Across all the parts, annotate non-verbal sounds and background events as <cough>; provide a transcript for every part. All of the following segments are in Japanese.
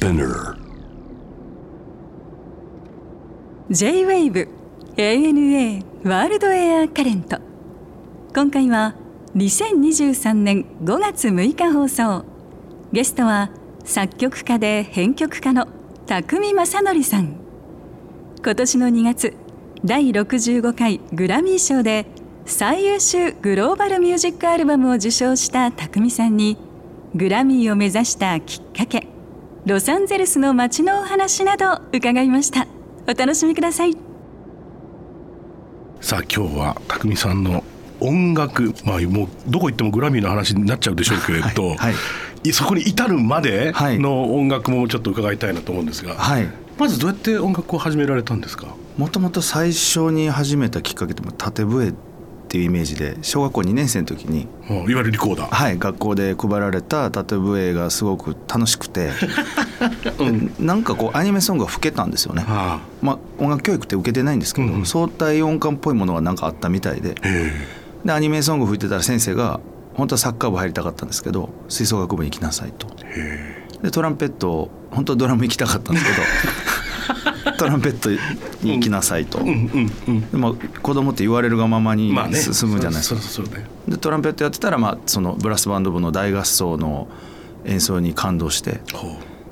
Spinner. J-WAVE ANA ワールドエアカレント今回は2023年5月6日放送。ゲストは作曲家で編曲家の匠正則さん。今年の2月第65回グラミー賞で最優秀グローバルミュージックアルバムを受賞した匠さんにグラミーを目指したきっかけ。ロサンゼルスの街のお話など伺いました。お楽しみください。さあ今日は匠さんの音楽。まあもうどこ行ってもグラミーの話になっちゃうでしょうけれど、はいはい。いそこに至るまではいの音楽もちょっと伺いたいなと思うんですが、はい。まずどうやって音楽を始められたんですか？もともと最初に始めたきっかけって縦笛っていうイメージで小学校2年生の時にうんいわゆるリコーダー、はい学校で配られた縦笛がすごく楽しくて、<laughs> でなんかこうアニメソングが吹けたんですよね。あまあ、音楽教育って受けてないんですけど、うん相対音感っぽいものがなんかあったみたいで。でアニメソング吹いてたら先生が本当はサッカー部入りたかったんですけど吹奏楽部に行きなさいと。でトランペット本当はドラム行きたかったんですけど <laughs> トランペットに行きなさいと、えうんうんうん。でも子供って言われるがままに進むじゃないですか、でトランペットやってたら、まあ、そのブラスバンド部の大合奏の演奏に感動して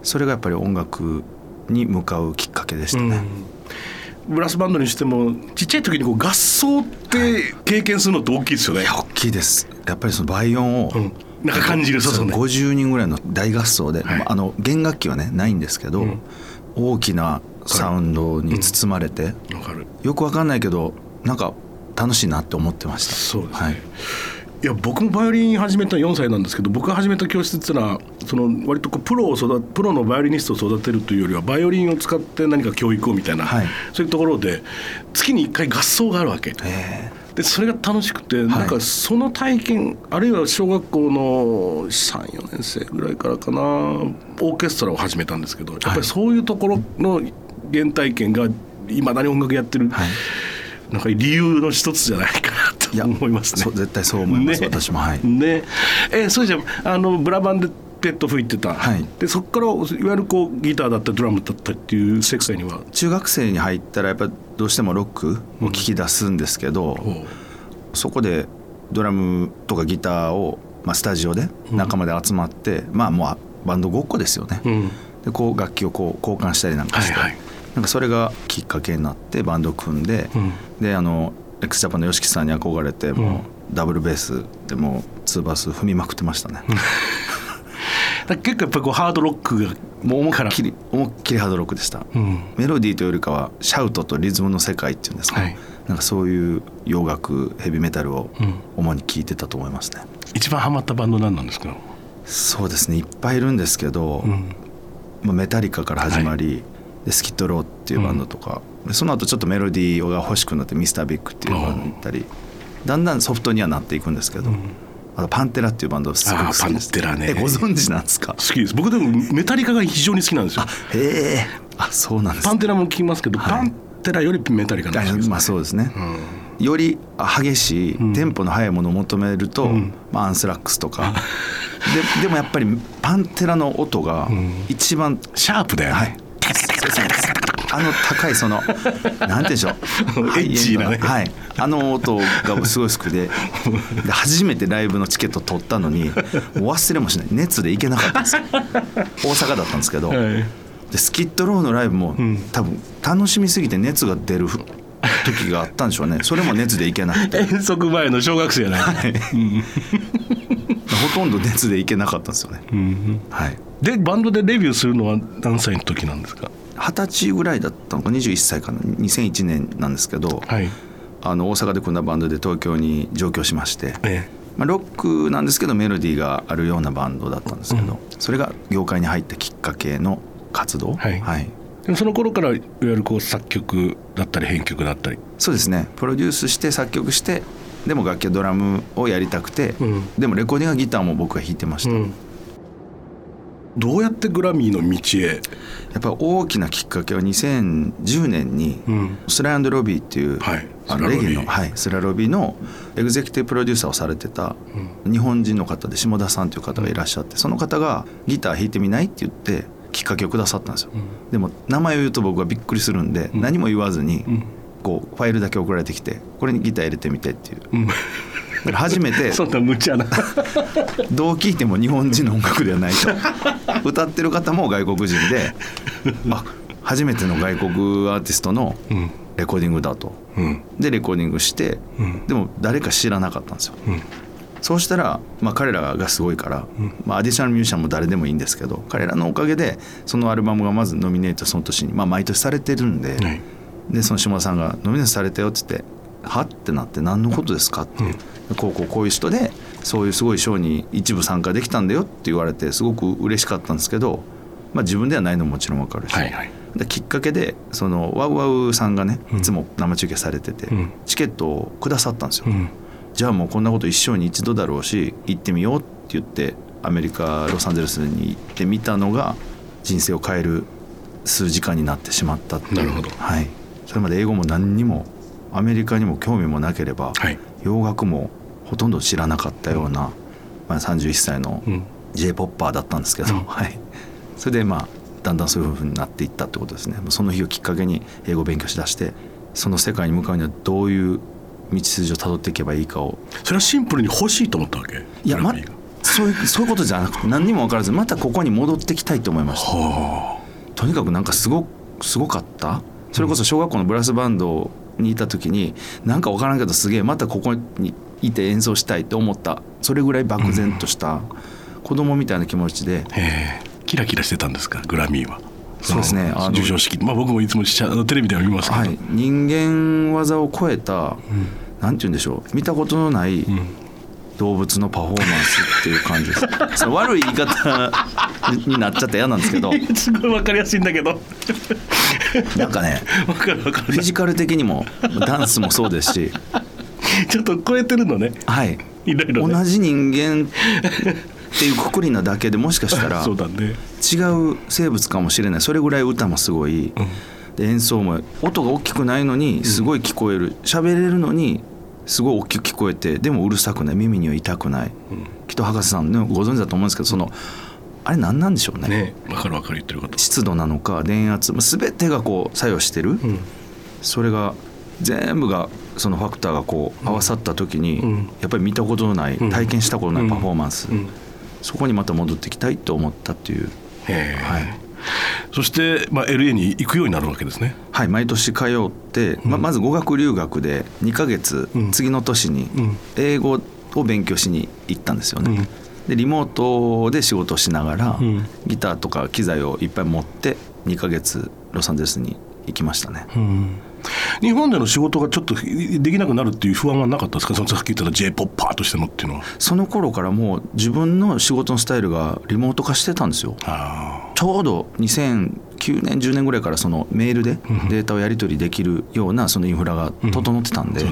それがやっぱり音楽に向かうきっかけでしたね、ブラスバンドにしてもちっちゃい時にこう合奏って経験するのって大きいですよね。大きいです。やっぱりその倍音を、うん。なんか感じるそうそうね50人ぐらいの大合奏で、はい。あの弦楽器はねないんですけど、うん。大きなサウンドに包まれて、わかる。よくわかんないけどなんか楽しいなって思ってました。そうですね、はい。い、や僕もバイオリン始めた4歳なんですけど僕が始めた教室っていうのはその割とこうプロを育プロのバイオリニストを育てるというよりはバイオリンを使って何か教育をみたいな、はい。そういうところで月に1回合奏があるわけ。え。でそれが楽しくて、なんかその体験あるいは小学校の34年生ぐらいからかなオーケストラを始めたんですけどやっぱりそういうところの原体験がいまだに音楽やってる、ーはい。なんか理由の一つじゃないかなと思いますね。絶対そう思います、私もはい。ね。えそれじゃああのブラバンでペット吹いてた、はい。でそこからいわゆるこうギターだったりドラムだったりっていう世界には？中学生に入ったらやっぱどうしてもロックを聞き出すんですけど、こそこでドラムとかギターを、まあ、スタジオで仲間で集まって、まあもうバンドごっこですよね、う、うん、でこう楽器をこう交換したりなんかして、はいはいなんかそれがきっかけになってバンドを組んで、うん。であの x ジャパンの YOSHIKI さんに憧れてもうダブルベースでもうツーバース踏みまくってましたね、結構やっぱりこうハードロックがもう思いっきり思いっきりハードロックでした、うん。メロディーというよりかはシャウトとリズムの世界っていうんですか、はい。なんかそういう洋楽ヘビーメタルをうん。主に聴いてたと思いますね、一番ハマったバンド何なんですか、そうですね。いっぱいいるんですけど、うん。まあ、メタリカから始まり、でスキットローっていうバンドとか、でその後ちょっとメロディーが欲しくなってミスタービッグっていうバンドに行ったり。だんだんソフトにはなっていくんですけど、あとパンテラっていうバンドすごく好きです。あーパンテラね。えご存知なんですか？好きです。僕でもメタリカが非常に好きなんですよ。へえあそうなんですパンテラも聞きますけど、はい。パンテラよりメタリカの好きです、ね。まあそうですね、うん。より激しい、ん。テンポの速いものを求めると、ん。まあ、アンスラックスとか。<laughs> ででもやっぱりパンテラの音がん。一番、シャープだよね、はいあの高いそのなんてでしょう。<laughs> エッチーなね。はい。あの音がすごい好きでで初めてライブのチケット取ったのに忘れもしない。熱で行けなかったんですよ。大阪だったんですけど、はい。でスキットローのライブも、ん。多分楽しみすぎて熱が出る時があったんでしょうね。それも熱で行けなくて。遠足前の小学生やない、ほとんど熱で行けなかったんですよね、うん。はいでバンドでデビューするのは何歳の時なんですか？二十歳ぐらいだったのか21歳かな？2001年なんですけど、はい。あの大阪で組んだバンドで東京に上京しまして、えまあ、ロックなんですけどメロディーがあるようなバンドだったんですけど、それが業界に入ったきっかけの活動？はい。えでもその頃からいわゆるこう作曲だったり編曲だったり。そうですね。プロデュースして作曲してでも楽器はドラムをやりたくて、うん。でもレコーディングはギターも僕が弾いてました、うんどうやってグラミーの道へ、やっぱり大きなきっかけは2010年に、うん。スライロビーっていう、はい。あのレゲエの、はい、スラロビーのエグゼクティブプロデューサーをされてた日本人の方で下田さんという方がいらっしゃってその方がギター弾いてみないって言ってきっかけをくださったんですよ、でも名前を言うと僕はびっくりするんで、何も言わずに、こうファイルだけ送られてきてこれにギター入れてみてっていう、だから初めてそんな無茶な。どう聞いても日本人の音楽ではないと。歌ってる方も外国人であ初めての外国アーティストのレコーディングだと、うん。でレコーディングして、うん。でも誰か知らなかったんですよ。うん。そうしたら、まあ、彼らがすごいから、まあ、アディショナルミュージシャンも誰でもいいんですけど彼らのおかげでそのアルバムがまずノミネートその年に、まあ、毎年されてるんで,、はい。でその下田さんが「ノミネートされたよ」って言って「は?」ってなって「何のことですか?」っていう、こうこうこういう人でそういうすごい賞に一部参加できたんだよって言われてすごく嬉しかったんですけど、まあ、自分ではないのももちろん分かるし、はいはい。できっかけでそのワウワウさんがねいつも生中継されてて、うん。チケットをくださったんですよ。うん。じゃあもうこんなこと一生に一度だろうし行ってみようって言ってアメリカロサンゼルスに行ってみたのが人生を変える数時間になってしまったっていう。なるほど。はい、それまで英語も何にもアメリカにも興味もなければ、はい。洋楽もほとんど知らなかったような、まあ、31歳のうん。J p o p パーだったんですけど、うん。はい、それでまあだんだんそういうふうになっていったってことですね。その日をきっかけに英語を勉強しだしてその世界に向かうにはどういう道筋をたどっていけばいいかを。それはシンプルに欲しいと思ったわけ？いや、まそういうそういうことじゃなくて何にも分からずまたここに戻ってきたいと思いました。はとにかくなんかすごすごかった？それこそ小学校のブラスバンドにいた時になんか分からんけどすげえまたここにいて演奏したいと思った。それぐらい漠然とした子供みたいな気持ちで。あへえ。キラキラしてたんですか？グラミーは。そうですね。のあの授賞式。まあ僕もいつもしちゃあのテレビでは見ますけど、はい、人間技を超えた、なんて言うんでしょう。見たことのないうん動物のパフォーマンスっていう感じです。<laughs> その悪い言い方になっちゃって嫌なんですけど。すごいわかりやすいんだけど。なんかねわかるわかフィるジカル的にもダンスもそうですし、ちょっと超えてるのね。はい、いろいろね。同じ人間っていうくくりなだけでもしかしたらそうだね。違う生物かもしれない。それぐらい歌もすごい、で演奏も音が大きくないのにすごい聞こえる。喋れるのにすごい大きく聞こえてでもうるさくない。耳には痛くない、きっと博士さんねご存知だと思うんですけどそのあれ何なんでしょうね。ねわかるわかる言ってること。湿度なのか電圧まあ全てがこう作用してる、うん。それが全部がそのファクターがこう合わさった時に、うん。やっぱり見たことのない、うん。体験したことないパフォーマンス、うん。そこにまた戻ってきたいと思ったっていう、はいそして、まあ、LA に行くようになるわけですね。はい、毎年通って、ままず語学留学で2ヶ月、うん。次の年にうん。英語を勉強しに行ったんですよね。うん。でリモートで仕事をしながら、うん。ギターとか機材をいっぱい持って2ヶ月ロサンゼルスに行きましたね。日本での仕事がちょっとできなくなるっていう不安はなかったですか？そのさっき言った j p o p パーとしてのっていうのは。その頃からもう自分の仕事のスタイルがリモート化してたんですよ。あちょうど2009年10年ぐらいからそのメールでうん。データをやり取りできるようなそのインフラが整ってたんあで、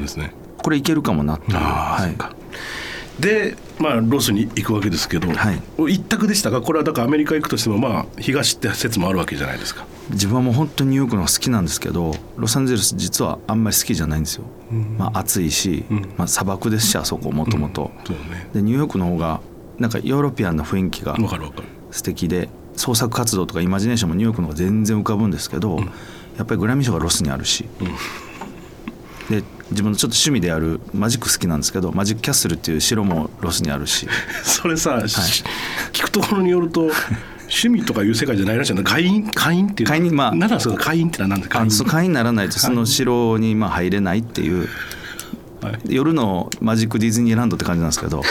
これいけるかもなっていう、はい。で、まあ、ロスに行くわけですけど、はい。一択でしたか？これはだからアメリカ行くとしてもまあ東って説もあるわけじゃないですか。自分はもう本当にニューヨークの方が好きなんですけどロサンゼルス実はあんまり好きじゃないんですよ、まあ、暑いし、うん。まあ、砂漠ですしあそこもともとニューヨークの方がなんかヨーロピアンな雰囲気が素敵で創作活動とかイマジネーションもニューヨークの方が全然浮かぶんですけど、やっぱりグラミー賞がロスにあるし、で自分のちょっと趣味であるマジック好きなんですけどマジックキャッスルっていう城もロスにあるし。<laughs> それさ、し聞くところによると趣味とかいう世界じゃないらしいな。会員会員っていう会員まあ何なんですか会員ってのは何ですか会員。ならないとその城にまあ入れないっていう。はい。夜のマジックディズニーランドって感じなんですけどで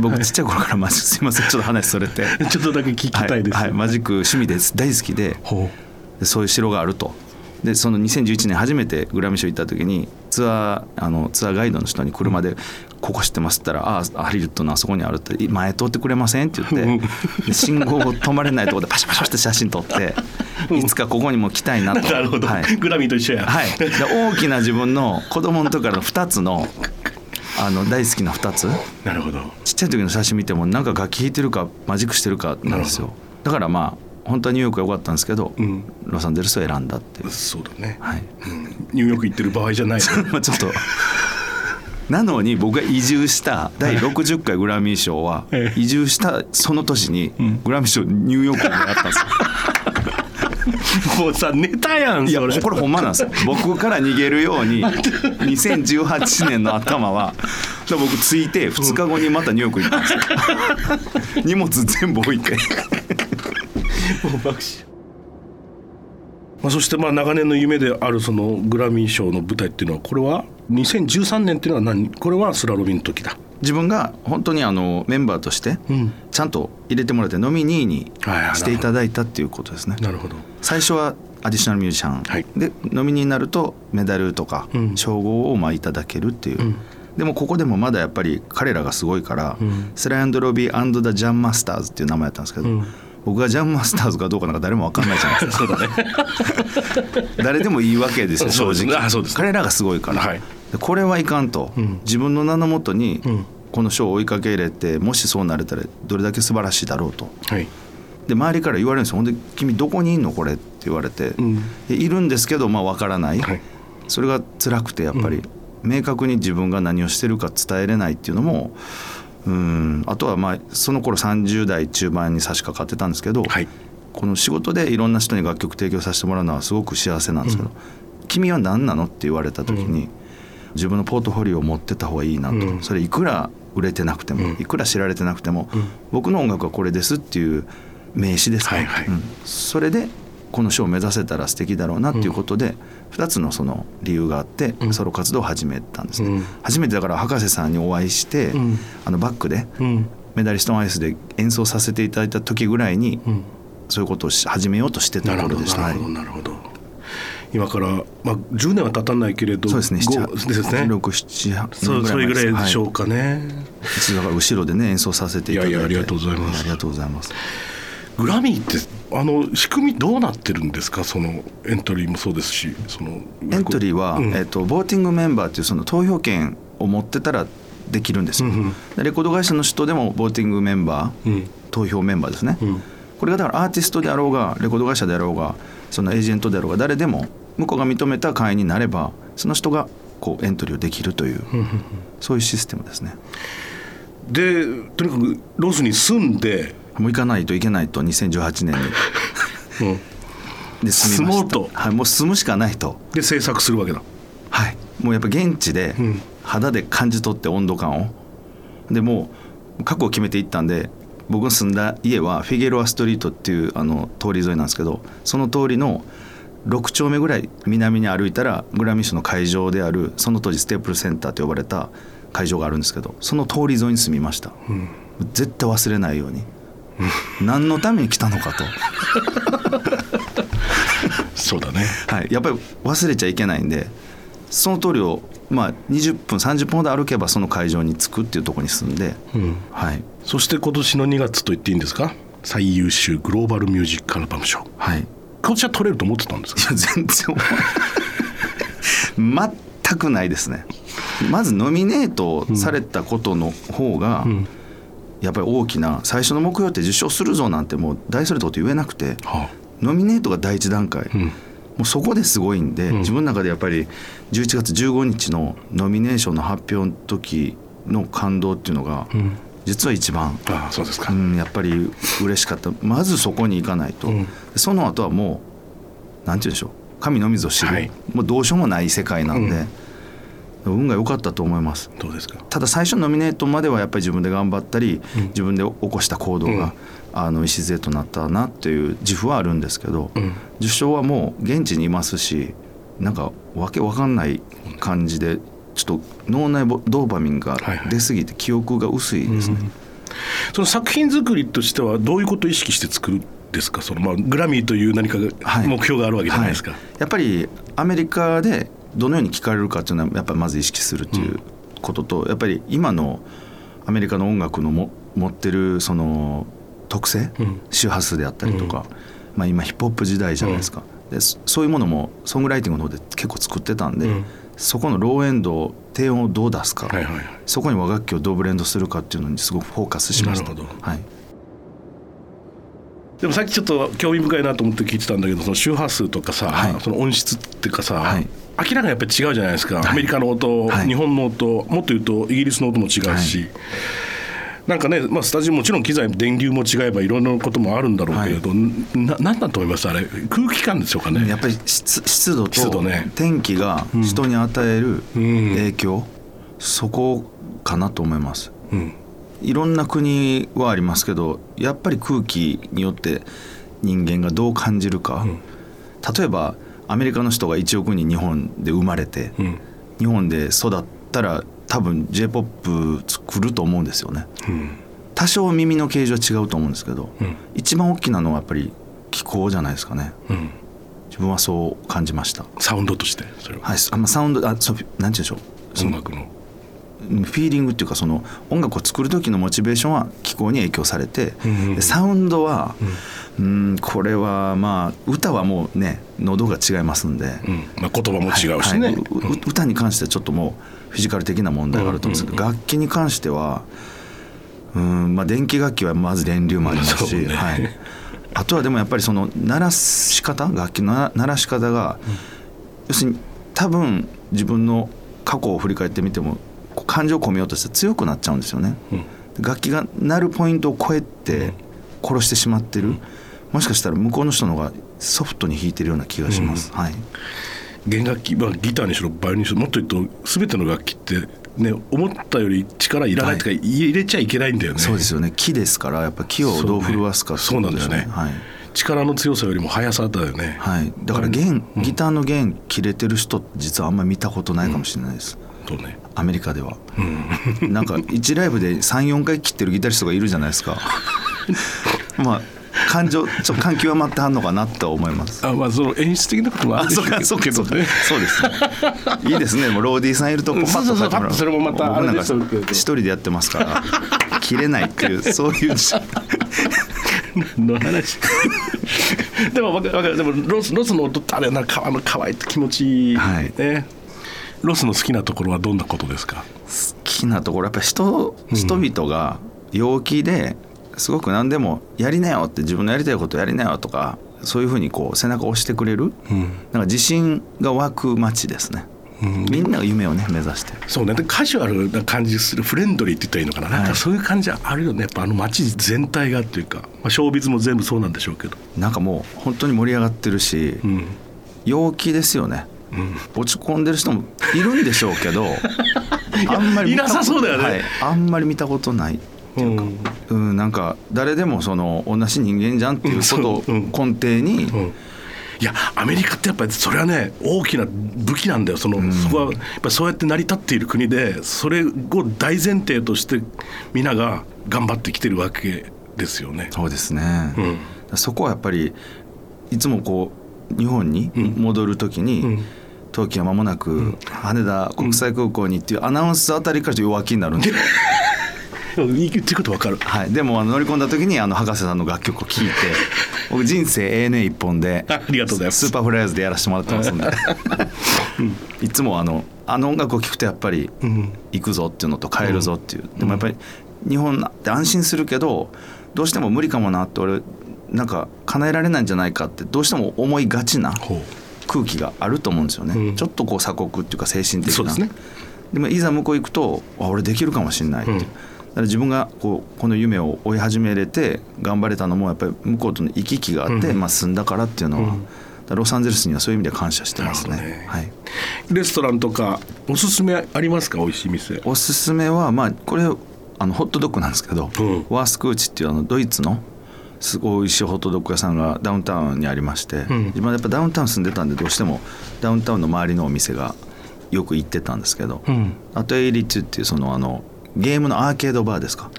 僕ちっちゃい頃からマジックすいませんちょっと話それて。<laughs> ちょっとだけ聞きたいです、はいはいマジック趣味です。大好きで。ほでそういう城があると。でその2011年初めてグラミー賞行った時にツアーあのツアーガイドの人に車で「ここ知ってます?」って言ったら「ああハリウッドのあそこにある」って「前通ってくれません?」って言って。<laughs> で信号止まれないところでパシャパシャって写真撮っていつかここにも来たいなうと。<laughs> なるほど、はい。グラミーと一緒や、はい、で大きな自分の子供の時からの2つのあの大好きな2つ。なるほど。ちっちゃい時の写真見てもなんか楽器弾いてるかマジックしてるかなんですよ。だからまあ本当はニューヨークが良かったんですけど、うん。ロサンゼルスを選んだっていう、そうだね、はい、ニューヨーク行ってる場合じゃない <laughs> まあちょっと。<laughs> なのに僕が移住した第60回グラミー賞は移住したその年にグラミー賞ニューヨークにやったんですよ。<laughs> もうさネタやんいやこれほんまなんですよ。<laughs> 僕から逃げるように2018年の頭はで僕着いて2日後にまたニューヨーク行ったんですよ。<laughs> 荷物全部置いてもう爆笑まあ、そしてまあ長年の夢であるそのグラミー賞の舞台っていうのはこれは2013年っていうのは何？これはスラロビの時だ。自分が本当にあのメンバーとしてうん。ちゃんと入れてもらってノミニーにしていただいたっていうことですね。なるほど最初はアディショナルミュージシャン、はい。でノミになるとメダルとかうん。称号をまあいただけるっていう、うん。でもここでもまだやっぱり彼らがすごいから、うん。スライアンドロビーザ・ジャンマスターズっていう名前やったんですけど、うん。僕がジャンマスターズかどうかなんか誰も分かんないじゃないですか <laughs> 誰でもいいわけですよ正直。あそうです。彼らがすごいから、はい。でこれはいかんと、うん。自分の名のもとにうん。この賞を追いかけ入れてもしそうなれたらどれだけ素晴らしいだろうと。はいで周りから言われるんですよ。ほんで「君どこにいんのこれ」って言われて、ん。でいるんですけどまあ分からない、はい。それが辛くてやっぱり、明確に自分が何をしてるか伝えれないっていうのもうん。あとはまあその頃30代中盤に差し掛かってたんですけど、はい。この仕事でいろんな人に楽曲提供させてもらうのはすごく幸せなんですけど「君は何なの?」って言われた時に、自分のポートフォリオを持ってた方がいいなと、うん。それいくら売れてなくても、うん。いくら知られてなくても、うん。僕の音楽はこれですっていう名刺ですから、はいはい。うん。それでこの賞を目指せたら素敵だろうなっていうことで、2つのその理由があってうん。ソロ活動を始めたんですね、うん。初めてだから博士さんにお会いして、うん。あのバックでうん。メダリストンアイスで演奏させていただいた時ぐらいに、うん。そういうことをし始めようとしてた頃でした。なるほどはい。なるほど。今から、まあ、10年は経たないけれどそうですね、ご7ですね。6、7そうそれぐらいでしょうかね、一度だから後ろでね演奏させていただいて。いやいやありがとうございます。ありがとうございますグラミーってあの仕組みどうなってるんですか？そのエントリーもそうですしそのエントリーは、うん。えっとボーティングメンバーっていうその投票権を持ってたらできるんですよ、うんうん。でレコード会社の人でもボーティングメンバー、うん。投票メンバーですね、うん。これがだからアーティストであろうがレコード会社であろうがそのエージェントであろうが誰でも向こうが認めた会員になればその人がこうエントリーをできるという、うんうん。そういうシステムですね。でとにかくロスに住んで、もう行かないといけないと2018年に。<laughs> うん。で住みました。住もうと。はい、もう住むしかないと。で制作するわけだ。はい。もうやっぱ現地でうん。肌で感じ取って温度感を。でもう覚悟を決めていったんで僕が住んだ家はフィゲロアストリートっていうあの通り沿いなんですけどその通りの6丁目ぐらい南に歩いたらグラミー賞の会場であるその当時ステープルセンターと呼ばれた会場があるんですけどその通り沿いに住みました、ん。絶対忘れないように <laughs> 何のために来たのかと、<laughs> そうだね。はい、やっぱり忘れちゃいけないんでその通りをまあ20分30分ほど歩けばその会場に着くっていうところに住んで、うん。はい。そして今年の2月と言っていいんですか？最優秀グローバルミュージックアルバム賞。はい。い今年は取れると思ってたんですか？や全然 <laughs> 全くないですね。まずノミネートされたことの方が、んやっぱり大きな最初の目標って受賞するぞなんてもう大それたこと言えなくてはノミネートが第一段階、うん。もうそこですごいんで、うん。自分の中でやっぱり11月15日のノミネーションの発表の時の感動っていうのが、うん。実は一番、ああそうですか、うん、やっぱり嬉しかった。まずそこに行かないと、うん。その後はもうなんて言うんでしょう。神のみぞ知る、はい。もうどうしようもない世界なんで、運が良かったと思います。どうですか？ただ最初のノミネートまではやっぱり自分で頑張ったり、うん。自分で起こした行動が、うん。あの礎となったなっていう自負はあるんですけど、うん。受賞はもう現地にいますしなんかわけわかんない感じでちょっと脳内ボドーパミンがはいはい。出過ぎて記憶が薄いですね。その作品作りとしてはどういうことを意識して作るんですか？その、まあ、グラミーという何か目標があるわけじゃないですか、はい。やっぱりアメリカでどのように聞かれるかっていうのはやっぱりまず意識するということと、やっぱり今のアメリカの音楽のも持ってるその特性、うん。周波数であったりとか、まあ、今ヒップホップ時代じゃないですか、でそそういうものもソングライティングの方で結構作ってたんで、うん。そこのローエンド低音をどう出すか、はいはいはい。そこに和楽器をどうブレンドするかっていうのにすごくフォーカスしました。なるほど。はい。でもさっきちょっと興味深いなと思って聞いてたんだけどその周波数とかさ、はい。その音質っていうかさ、はい明らかにやっぱり違うじゃないですか、はい、アメリカの音、はい、日本の音。もっと言うとイギリスの音も違うし、はい、なんかね、まあ、スタジオもちろん機材電流も違えばいろんなこともあるんだろうけれど、はい、ななんだと思います？あれ空気感でしょうかね。やっぱり湿湿度と天気が人に与える影響、うん、そこかなと思います、うん、いろんな国はありますけどやっぱり空気によって人間がどう感じるか、うん、例えばアメリカの人が1億人日本で生まれて、うん、日本で育ったら多分 j p o p 作ると思うんですよね、うん、多少耳の形状は違うと思うんですけど、うん、一番大きなのはやっぱり気候じゃないですかね、自分はそう感じました。サウンドとしてそれは。はいあ、まあ、サウンドあそうなんて言うんでしょう。音楽のフィーリングっていうかその音楽を作る時のモチベーションは気候に影響されて、うんうん、サウンドは、うん。これはまあ歌はもうね喉が違いますんで、うん。まあ、言葉も違うしね、はいはい、歌に関してはちょっともうフィジカル的な問題があると思うんですけど、楽器に関してはうんまあ電気楽器はまず電流もありますし、ね、はい、あとはでもやっぱりその鳴らし方楽器の鳴らし方が、うん、要するに多分自分の過去を振り返ってみても感情を込めようとして強くなっちゃうんですよね、うん、楽器が鳴るポイントを超えて殺してしまってる、もしかしたら向こうの人の方がソフトに弾いてるような気がします、はい、弦楽器、まあ、ギターにしろバイオリンにしろもっと言うと全ての楽器ってね、思ったより力いらないとか、はい、入れちゃいけないんだよね。そうですよね。木ですからやっぱ木をどう震わすかそう、ね,、なんですね、はい、力の強さよりも速さだよね、はい、だから弦、ギターの弦切れてる人実はあんまり見たことないかもしれないです、うん、ね。アメリカでは、うん、なんか1ライブで34回切ってるギタリストがいるじゃないですか。<laughs> まあ感情ちょ感極まってはんのかなと思います。あまあその演出的なこともある。でしょうけどそうそうそうですいいですね。もうローディーさんいるとパッとパッとそれもまたあれです一人でやってますから。切れないっていう <laughs> そういう。の話？でも分かる。でもロスロスの音ってあれな川の乾いて気持ちいい、はい、ねロスの好きなところはどんなことですか？好きなところやっぱり人人々が陽気ですごく何でもやりなよって自分のやりたいことやりなよとかそういうふうにこう背中を押してくれる、うん、なんか自信が湧く街ですね。うん、みんなが夢をね目指して。そうね。カジュアルな感じするフレンドリーって言ったらいいのかな、はい、なんかそういう感じあるよね。やっぱあの街全体がっていうか、まあ、ショービズも全部そうなんでしょうけど。なんかもう本当に盛り上がってるし、うん、陽気ですよね落ち込んでる人もいるんでしょうけど <laughs> あんまりい。なさそうだよね、はい、あんまり見たことないっていうか、うん、うん、なんか誰でもその同じ人間じゃんっていうことを根底に、うん、いやアメリカってやっぱりそれはね大きな武器なんだよ。その、そこはやっぱそうやって成り立っている国でそれを大前提として皆が頑張ってきてるわけですよね。そうですね、そこはやっぱりいつもこう日本に戻る時に、当機は間もなく羽田国際空港にっていうアナウンスあたりから弱気になるんで言ってることわかる、はい、でも乗り込んだ時にあの博士さんの楽曲を聴いて <laughs> 僕人生 ANA 一本でありがとうございます。スーパーフライヤーズでやらせてもらってますんで、いつもあのあの音楽を聴くとやっぱり行くぞっていうのと帰るぞっていう、でもやっぱり日本って安心するけどどうしても無理かもなって俺なんか叶えられないんじゃないかってどうしても思いがちな空気があると思うんですよね、うん、ちょっとこう鎖国っていうか精神的な。で、ね,、もいざ向こう行くとあ俺できるかもしれないって。いう、うん、だから自分がこうこの夢を追い始めれて頑張れたのもやっぱり向こうとの行き来があって、うん、まあ、住んだからっていうのは、ロサンゼルスにはそういう意味で感謝してますね、ね、はい、レストランとかおすすめありますか？美味しい店。おすすめはまあこれあのホットドッグなんですけど、ワースクーチっていうあのドイツのすごい美味しいホットドッグ屋さんがダウンタウンにありまして、うん、自分はやっぱダウンタウン住んでたんでどうしてもダウンタウンの周りのお店がよく行ってたんですけど、うん、アトエイリッツっていうそのあのゲームのアーケードバーですか？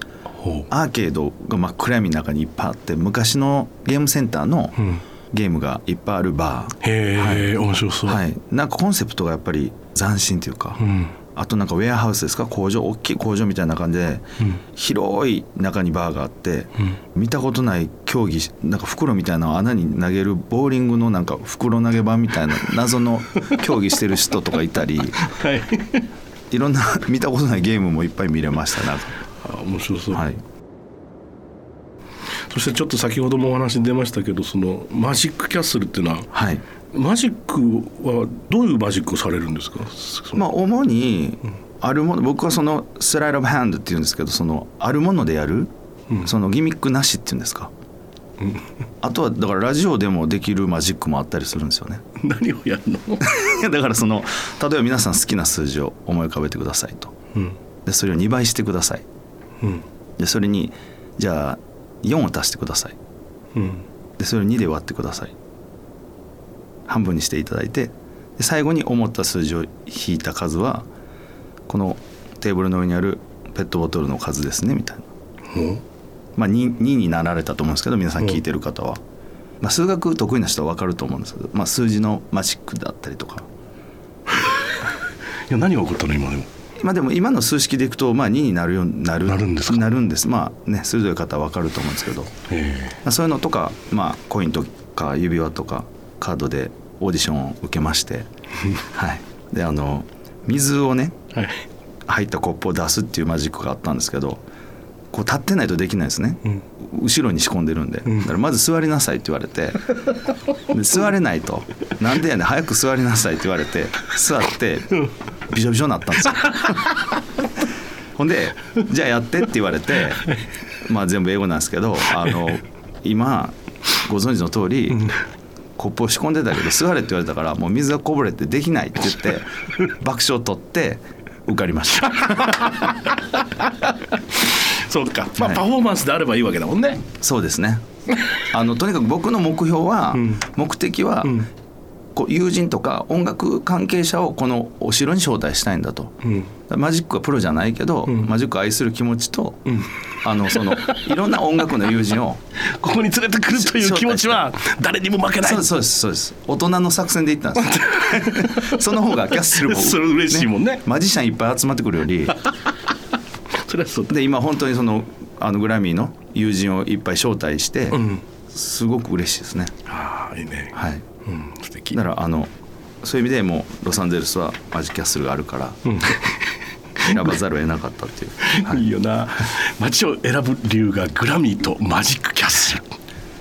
アーケードが真っ暗闇の中にいっぱいあって昔のゲームセンターのゲームがいっぱいあるバー、へえ、はい、面白そう、はい、なんかコンセプトがやっぱり斬新というか、うん、あとなんかウェアハウスですか？工場？大きい工場みたいな感じで、うん、広い中にバーがあって、うん、見たことない競技なんか袋みたいな穴に投げるボーリングのなんか袋投げ版みたいな <laughs> 謎の競技してる人とかいたり、はい、いろんな見たことないゲームもいっぱい見れましたなあ面白そう、はい、そしてちょっと先ほどもお話出ましたけどそのマジックキャッスルっていうのは、はい、マジックはどういうマジックをされるんですか？まあ主にあるもの僕はそのスライド・オブ・ハンドっていうんですけどそのあるものでやる、そのギミックなしっていうんですか、あとはだからラジオでもできるマジックもあったりするんですよね。<laughs> 何をやるの？<laughs> だからその例えば皆さん好きな数字を思い浮かべてくださいと。うん。でそれを2倍してください。うん。でそれにじゃあ4を足してください。うん。でそれを2で割ってください半分にしていただいてで最後に思った数字を引いた数はこのテーブルの上にあるペットボトルの数ですねみたいな、まあ、2, 2になられたと思うんですけど皆さん聞いてる方は、まあ、数学得意な人は分かると思うんですけど、まあ、数字のマジックだったりとか。いや何が起こったの今でも？まあでも今の数式でいくとまあ2になるようになるなるんですか？なるんです。まあね鋭い方は分かると思うんですけど、まえ。あ、そういうのとか、まあ、コインとか指輪とかカードでオーディションを受けましてはい。であの水をねえはい。入ったコップを出すっていうマジックがあったんですけどこう立ってないとできないですね、うん。後ろに仕込んでるんで、ん。だからまず座りなさいって言われて <laughs> で座れないと「なんでやねん。早く座りなさい」って言われて座ってびしょびしょになったんですよ。<laughs> ほんで「じゃあやって」って言われてまあ全部英語なんですけどあの今ご存知の通り、コップを仕込んでたけど座れって言われたからもう水がこぼれてできないって言って <laughs> 爆笑を取って受かりました。<laughs> そうか。まあ、はい。パフォーマンスであればいいわけだもんね。そうですね。あのとにかく僕の目標は、ん。目的は、う友人とか音楽関係者をこのお城に招待したいんだと、うんマジックはプロじゃないけど、ん。マジックを愛する気持ちと、ん。あのそのいろんな音楽の友人を <laughs> ここに連れてくるという気持ちは誰にも負けない。そうですそうですそうです。大人の作戦で行ったんですよ。<laughs> その方がキャッスルもそれ嬉しいもんね。マジシャンいっぱい集まってくるより。<laughs> それはそうだ。で今本当にそのあのグラミーの友人をいっぱい招待して、ん。すごく嬉しいですね。ああいいね。はい。うん素敵。だからあのそういう意味でもうロサンゼルスはマジキャッスルがあるから、選ばざるを得なかったっていう、は <laughs> いいいよな。街を選ぶ理由がグラミーとマジックキャッスル。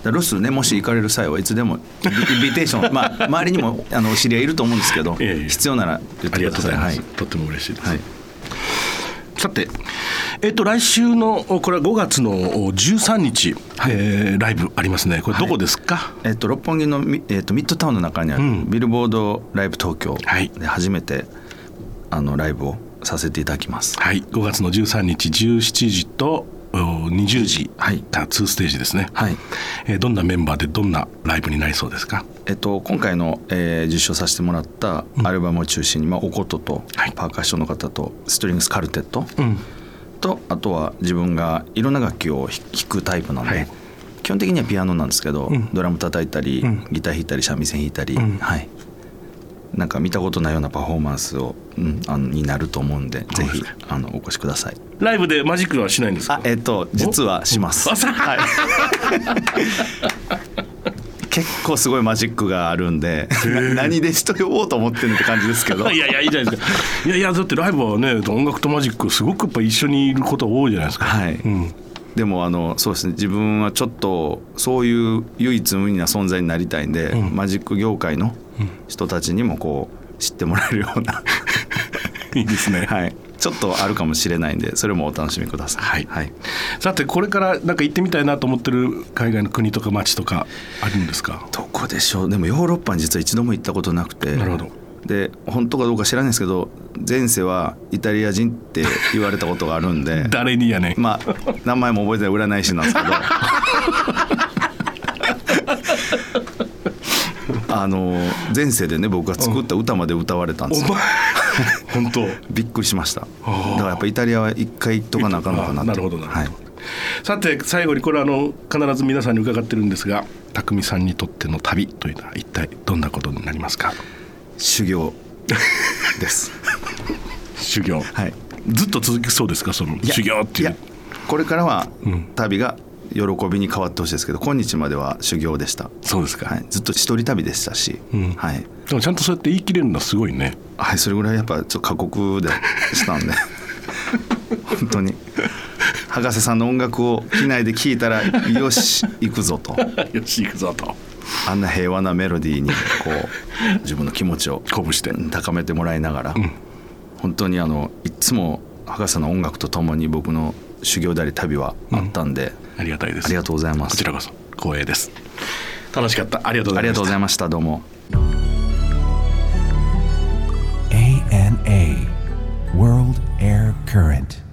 だロスねもし行かれる際はいつでもインビテーション <laughs> まあ周りにもあのお知り合いいると思うんですけど、<laughs> ええ。必要なら言っありてください。がとうございます、はい。とっても嬉しいです、はい。さてえっと来週のこれは5月の13日、えーライブありますね。これどこですか、えっと、六本木のミ,、えっと、ミッドタウンの中にあるうん。ビルボードライブ東京はい。で初めてあのライブをさせていただきます。はい。5月の13日17時とお20時、はい。2ステージですね、はい。えーどんなメンバーでどんなライブになりそうですか？えっと、今回の、えー受賞させてもらったアルバムを中心に、まあ、おこととはい。パーカッションの方とストリングスカルテットうん。とあとは自分がいろんな楽器を弾弾くタイプなんで、はい。基本的にはピアノなんですけど、ん。ドラム叩いたり、うん。ギター弾いたり三味線弾いたり、うん。はいなんか見たことないようなパフォーマンスを、うん、あのになると思うんでぜひあのお越しください。ライブでマジックはしないんですか？あえっと実はします。はい。<laughs> 結構すごいマジックがあるんでな何で人呼ぼうと思ってんのって感じですけど。<laughs> いやいやいいじゃないですか。いやいやだってライブはね音楽とマジックすごくやっぱ一緒にいることが多いじゃないですか。はい。うん、でもあのそうですね。自分はちょっとそういう唯一無二な存在になりたいんで、うん。マジック業界の人たちにもこう知ってもらえるような、<laughs> いいですね、はい、ちょっとあるかもしれないんでそれもお楽しみください。はい。はい、さてこれからなんか行ってみたいなと思ってる海外の国とか街とかあるんですか？どこでしょう？でもヨーロッパに実は一度も行ったことなくて。なるほど。で本当かどうか知らないんですけど前世はイタリア人って言われたことがあるんで。<laughs> 誰にやねん、まあ名前も覚えてない占い師なんですけどあの前世でね僕が作った歌まで歌われたんですよ。お前 <laughs> 本当。びっくりしました。だー。からやっぱイタリアは一回行っとかなあかんのかなって。なるほどな。るほど、はい、さて最後にこれあの必ず皆さんに伺ってるんですが匠さんにとっての旅というのは一体どんなことになりますか？修行。<laughs> です。修行、はい。ずっと続きそうですか？その修行っていう。やこれからはうん。旅が喜びに変わってほしいですけど今日までは修行でした、そうですか、はい、ずっと一人旅でしたし、うん。はい、でもちゃんとそうやって言い切れるのはすごいね。はい、それぐらいやっぱちょっと過酷でしたんで。<laughs> 本当に。博士さんの音楽を機内で聴いたらよし行くぞと。<laughs> よし行くぞと。あんな平和なメロディーにこう自分の気持ちを鼓舞して。高めてもらいながら、うん、本当にあのいつも博士さんの音楽とともに僕の修行であり旅はあったんで、うん、ありがたいです。ありがとうございます。こちらこそ光栄です。楽しかった。ありがとうございました。ありがとうございました。どうも。ANA World Air Current.